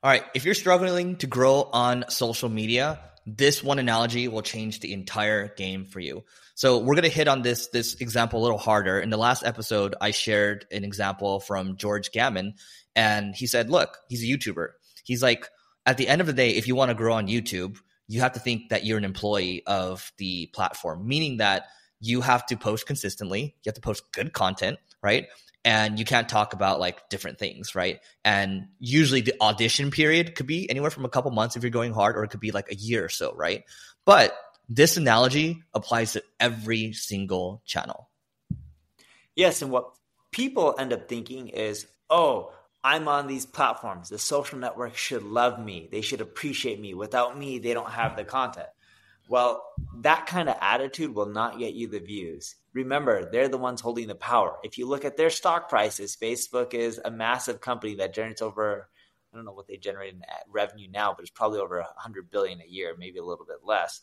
All right. If you're struggling to grow on social media, this one analogy will change the entire game for you. So we're going to hit on this, this example a little harder. In the last episode, I shared an example from George Gammon and he said, look, he's a YouTuber. He's like, at the end of the day, if you want to grow on YouTube, you have to think that you're an employee of the platform, meaning that you have to post consistently. You have to post good content, right? And you can't talk about like different things, right? And usually the audition period could be anywhere from a couple months if you're going hard, or it could be like a year or so, right? But this analogy applies to every single channel. Yes, and what people end up thinking is, oh, I'm on these platforms. The social networks should love me. They should appreciate me. Without me, they don't have the content. Well, that kind of attitude will not get you the views. Remember, they're the ones holding the power. If you look at their stock prices, Facebook is a massive company that generates over I don't know what they generate in revenue now, but it's probably over 100 billion a year, maybe a little bit less.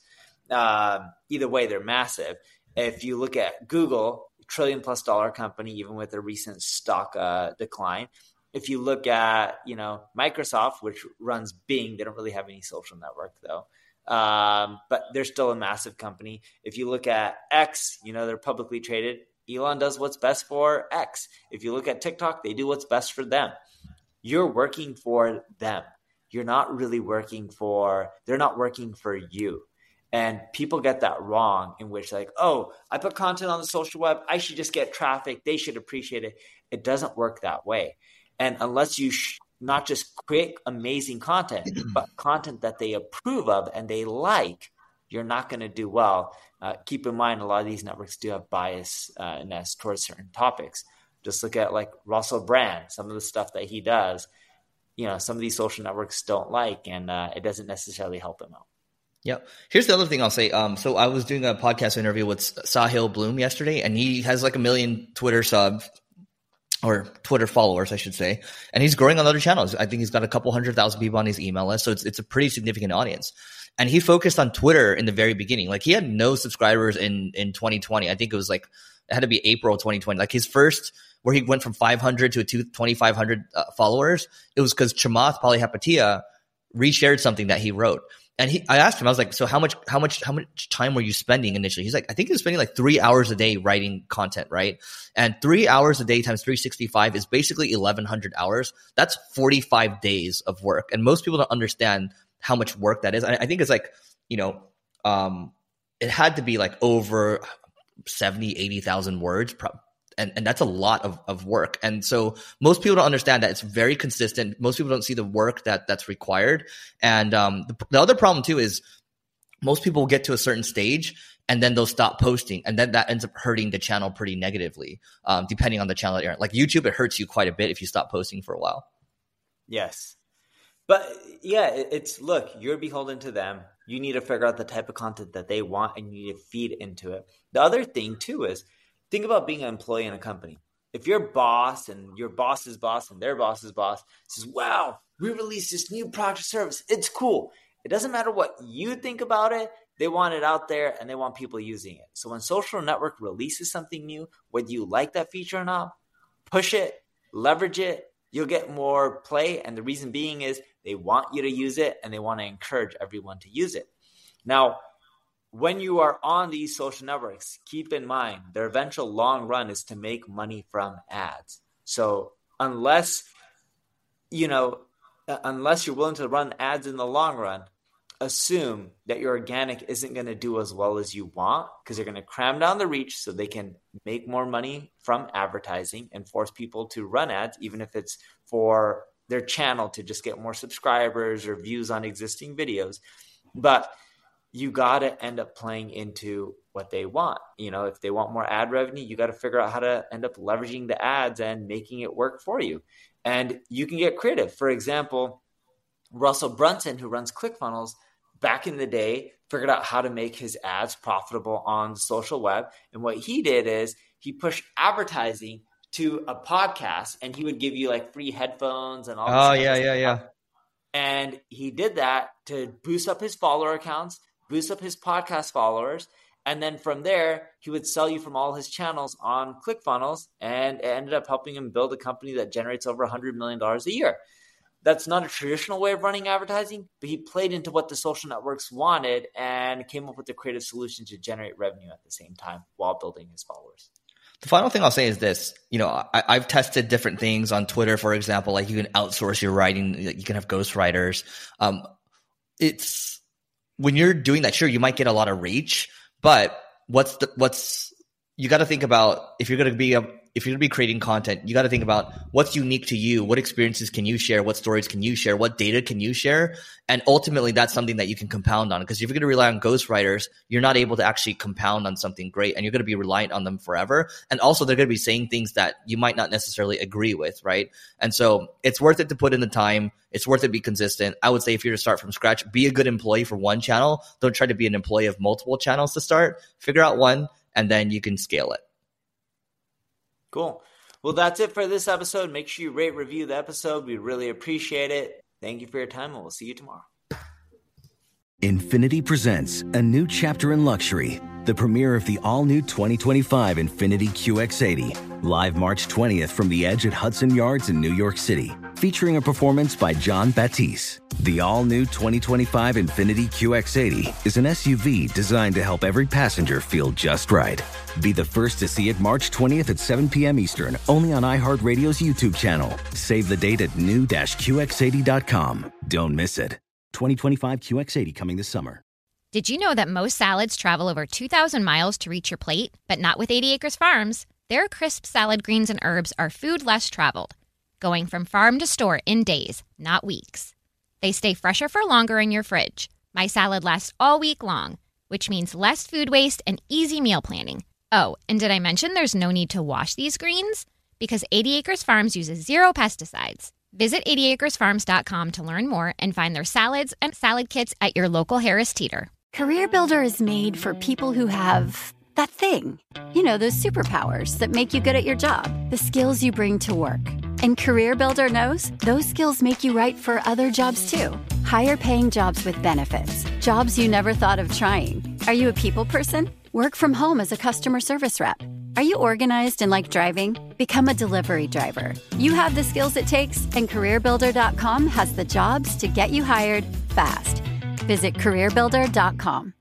Um, either way, they're massive. If you look at Google, trillion plus dollar company, even with a recent stock uh, decline. If you look at you know Microsoft, which runs Bing, they don't really have any social network though um, but they're still a massive company. If you look at X, you know, they're publicly traded. Elon does what's best for X. If you look at TikTok, they do what's best for them. You're working for them. You're not really working for, they're not working for you. And people get that wrong, in which, like, oh, I put content on the social web. I should just get traffic. They should appreciate it. It doesn't work that way. And unless you sh- not just create amazing content, but content that they approve of and they like, you're not going to do well. Uh, keep in mind, a lot of these networks do have bias uh, towards certain topics. Just look at like Russell Brand, some of the stuff that he does. You know, some of these social networks don't like, and uh, it doesn't necessarily help them out. Yep. Here's the other thing I'll say. Um, so I was doing a podcast interview with Sahil Bloom yesterday, and he has like a million Twitter subs, or Twitter followers, I should say. And he's growing on other channels. I think he's got a couple hundred thousand people on his email list. So it's, it's a pretty significant audience. And he focused on Twitter in the very beginning. Like he had no subscribers in, in 2020. I think it was like, it had to be April 2020. Like his first, where he went from 500 to 2,500 uh, followers, it was because Chamath Palihapitiya reshared something that he wrote. And he, I asked him, I was like, so how much, how much, how much time were you spending initially? He's like, I think he was spending like three hours a day writing content, right? And three hours a day times 365 is basically 1100 hours. That's 45 days of work. And most people don't understand how much work that is. I, I think it's like, you know, um, it had to be like over 70, 80,000 words, and, and that's a lot of, of work. And so most people don't understand that it's very consistent. Most people don't see the work that that's required. And um, the, the other problem too is most people get to a certain stage and then they'll stop posting and then that ends up hurting the channel pretty negatively um, depending on the channel you're in. like youtube it hurts you quite a bit if you stop posting for a while yes but yeah it's look you're beholden to them you need to figure out the type of content that they want and you need to feed into it the other thing too is think about being an employee in a company. if your boss and your boss's boss and their boss's boss says, wow, we released this new product or service, it's cool. It doesn't matter what you think about it, they want it out there and they want people using it. So when social network releases something new, whether you like that feature or not, push it, leverage it, you'll get more play. And the reason being is they want you to use it and they want to encourage everyone to use it. Now, when you are on these social networks, keep in mind their eventual long run is to make money from ads. So unless you know, uh, unless you're willing to run ads in the long run, assume that your organic isn't going to do as well as you want because they're going to cram down the reach so they can make more money from advertising and force people to run ads, even if it's for their channel to just get more subscribers or views on existing videos. But you got to end up playing into what they want. You know, if they want more ad revenue, you got to figure out how to end up leveraging the ads and making it work for you. And you can get creative. For example, Russell Brunson, who runs ClickFunnels, back in the day figured out how to make his ads profitable on the social web. And what he did is he pushed advertising to a podcast and he would give you like free headphones and all Oh, yeah, yeah, yeah. And he did that to boost up his follower accounts, boost up his podcast followers. And then from there, he would sell you from all his channels on ClickFunnels, and it ended up helping him build a company that generates over $100 million a year. That's not a traditional way of running advertising, but he played into what the social networks wanted and came up with a creative solution to generate revenue at the same time while building his followers. The final thing I'll say is this: you know, I, have tested different things on Twitter, for example, like you can outsource your writing, you can have ghostwriters. Um, it's when you're doing that, sure, you might get a lot of reach, but what's the what's you got to think about if you're going to be a if you're going to be creating content, you got to think about what's unique to you. What experiences can you share? What stories can you share? What data can you share? And ultimately, that's something that you can compound on. Because if you're going to rely on ghostwriters, you're not able to actually compound on something great and you're going to be reliant on them forever. And also, they're going to be saying things that you might not necessarily agree with, right? And so it's worth it to put in the time. It's worth it to be consistent. I would say if you're to start from scratch, be a good employee for one channel. Don't try to be an employee of multiple channels to start. Figure out one and then you can scale it. Cool. Well, that's it for this episode. Make sure you rate, review the episode. We really appreciate it. Thank you for your time, and we'll see you tomorrow. Infiniti presents a new chapter in luxury, the premiere of the all new 2025 Infiniti QX80, live March 20th from the edge at Hudson Yards in New York City featuring a performance by Jon Batiste. The all-new 2025 Infiniti QX80 is an SUV designed to help every passenger feel just right. Be the first to see it March 20th at 7 p.m. Eastern, only on iHeartRadio's YouTube channel. Save the date at new-QX80.com. Don't miss it. 2025 QX80 coming this summer. Did you know that most salads travel over 2,000 miles to reach your plate? But not with 80 Acres Farms. Their crisp salad greens and herbs are food less traveled going from farm to store in days, not weeks. They stay fresher for longer in your fridge. My salad lasts all week long, which means less food waste and easy meal planning. Oh, and did I mention there's no need to wash these greens? Because 80 Acres Farms uses zero pesticides. Visit 80acresfarms.com to learn more and find their salads and salad kits at your local Harris Teeter. CareerBuilder is made for people who have that thing. You know, those superpowers that make you good at your job, the skills you bring to work. And CareerBuilder knows those skills make you right for other jobs too. Higher paying jobs with benefits, jobs you never thought of trying. Are you a people person? Work from home as a customer service rep. Are you organized and like driving? Become a delivery driver. You have the skills it takes, and CareerBuilder.com has the jobs to get you hired fast. Visit CareerBuilder.com.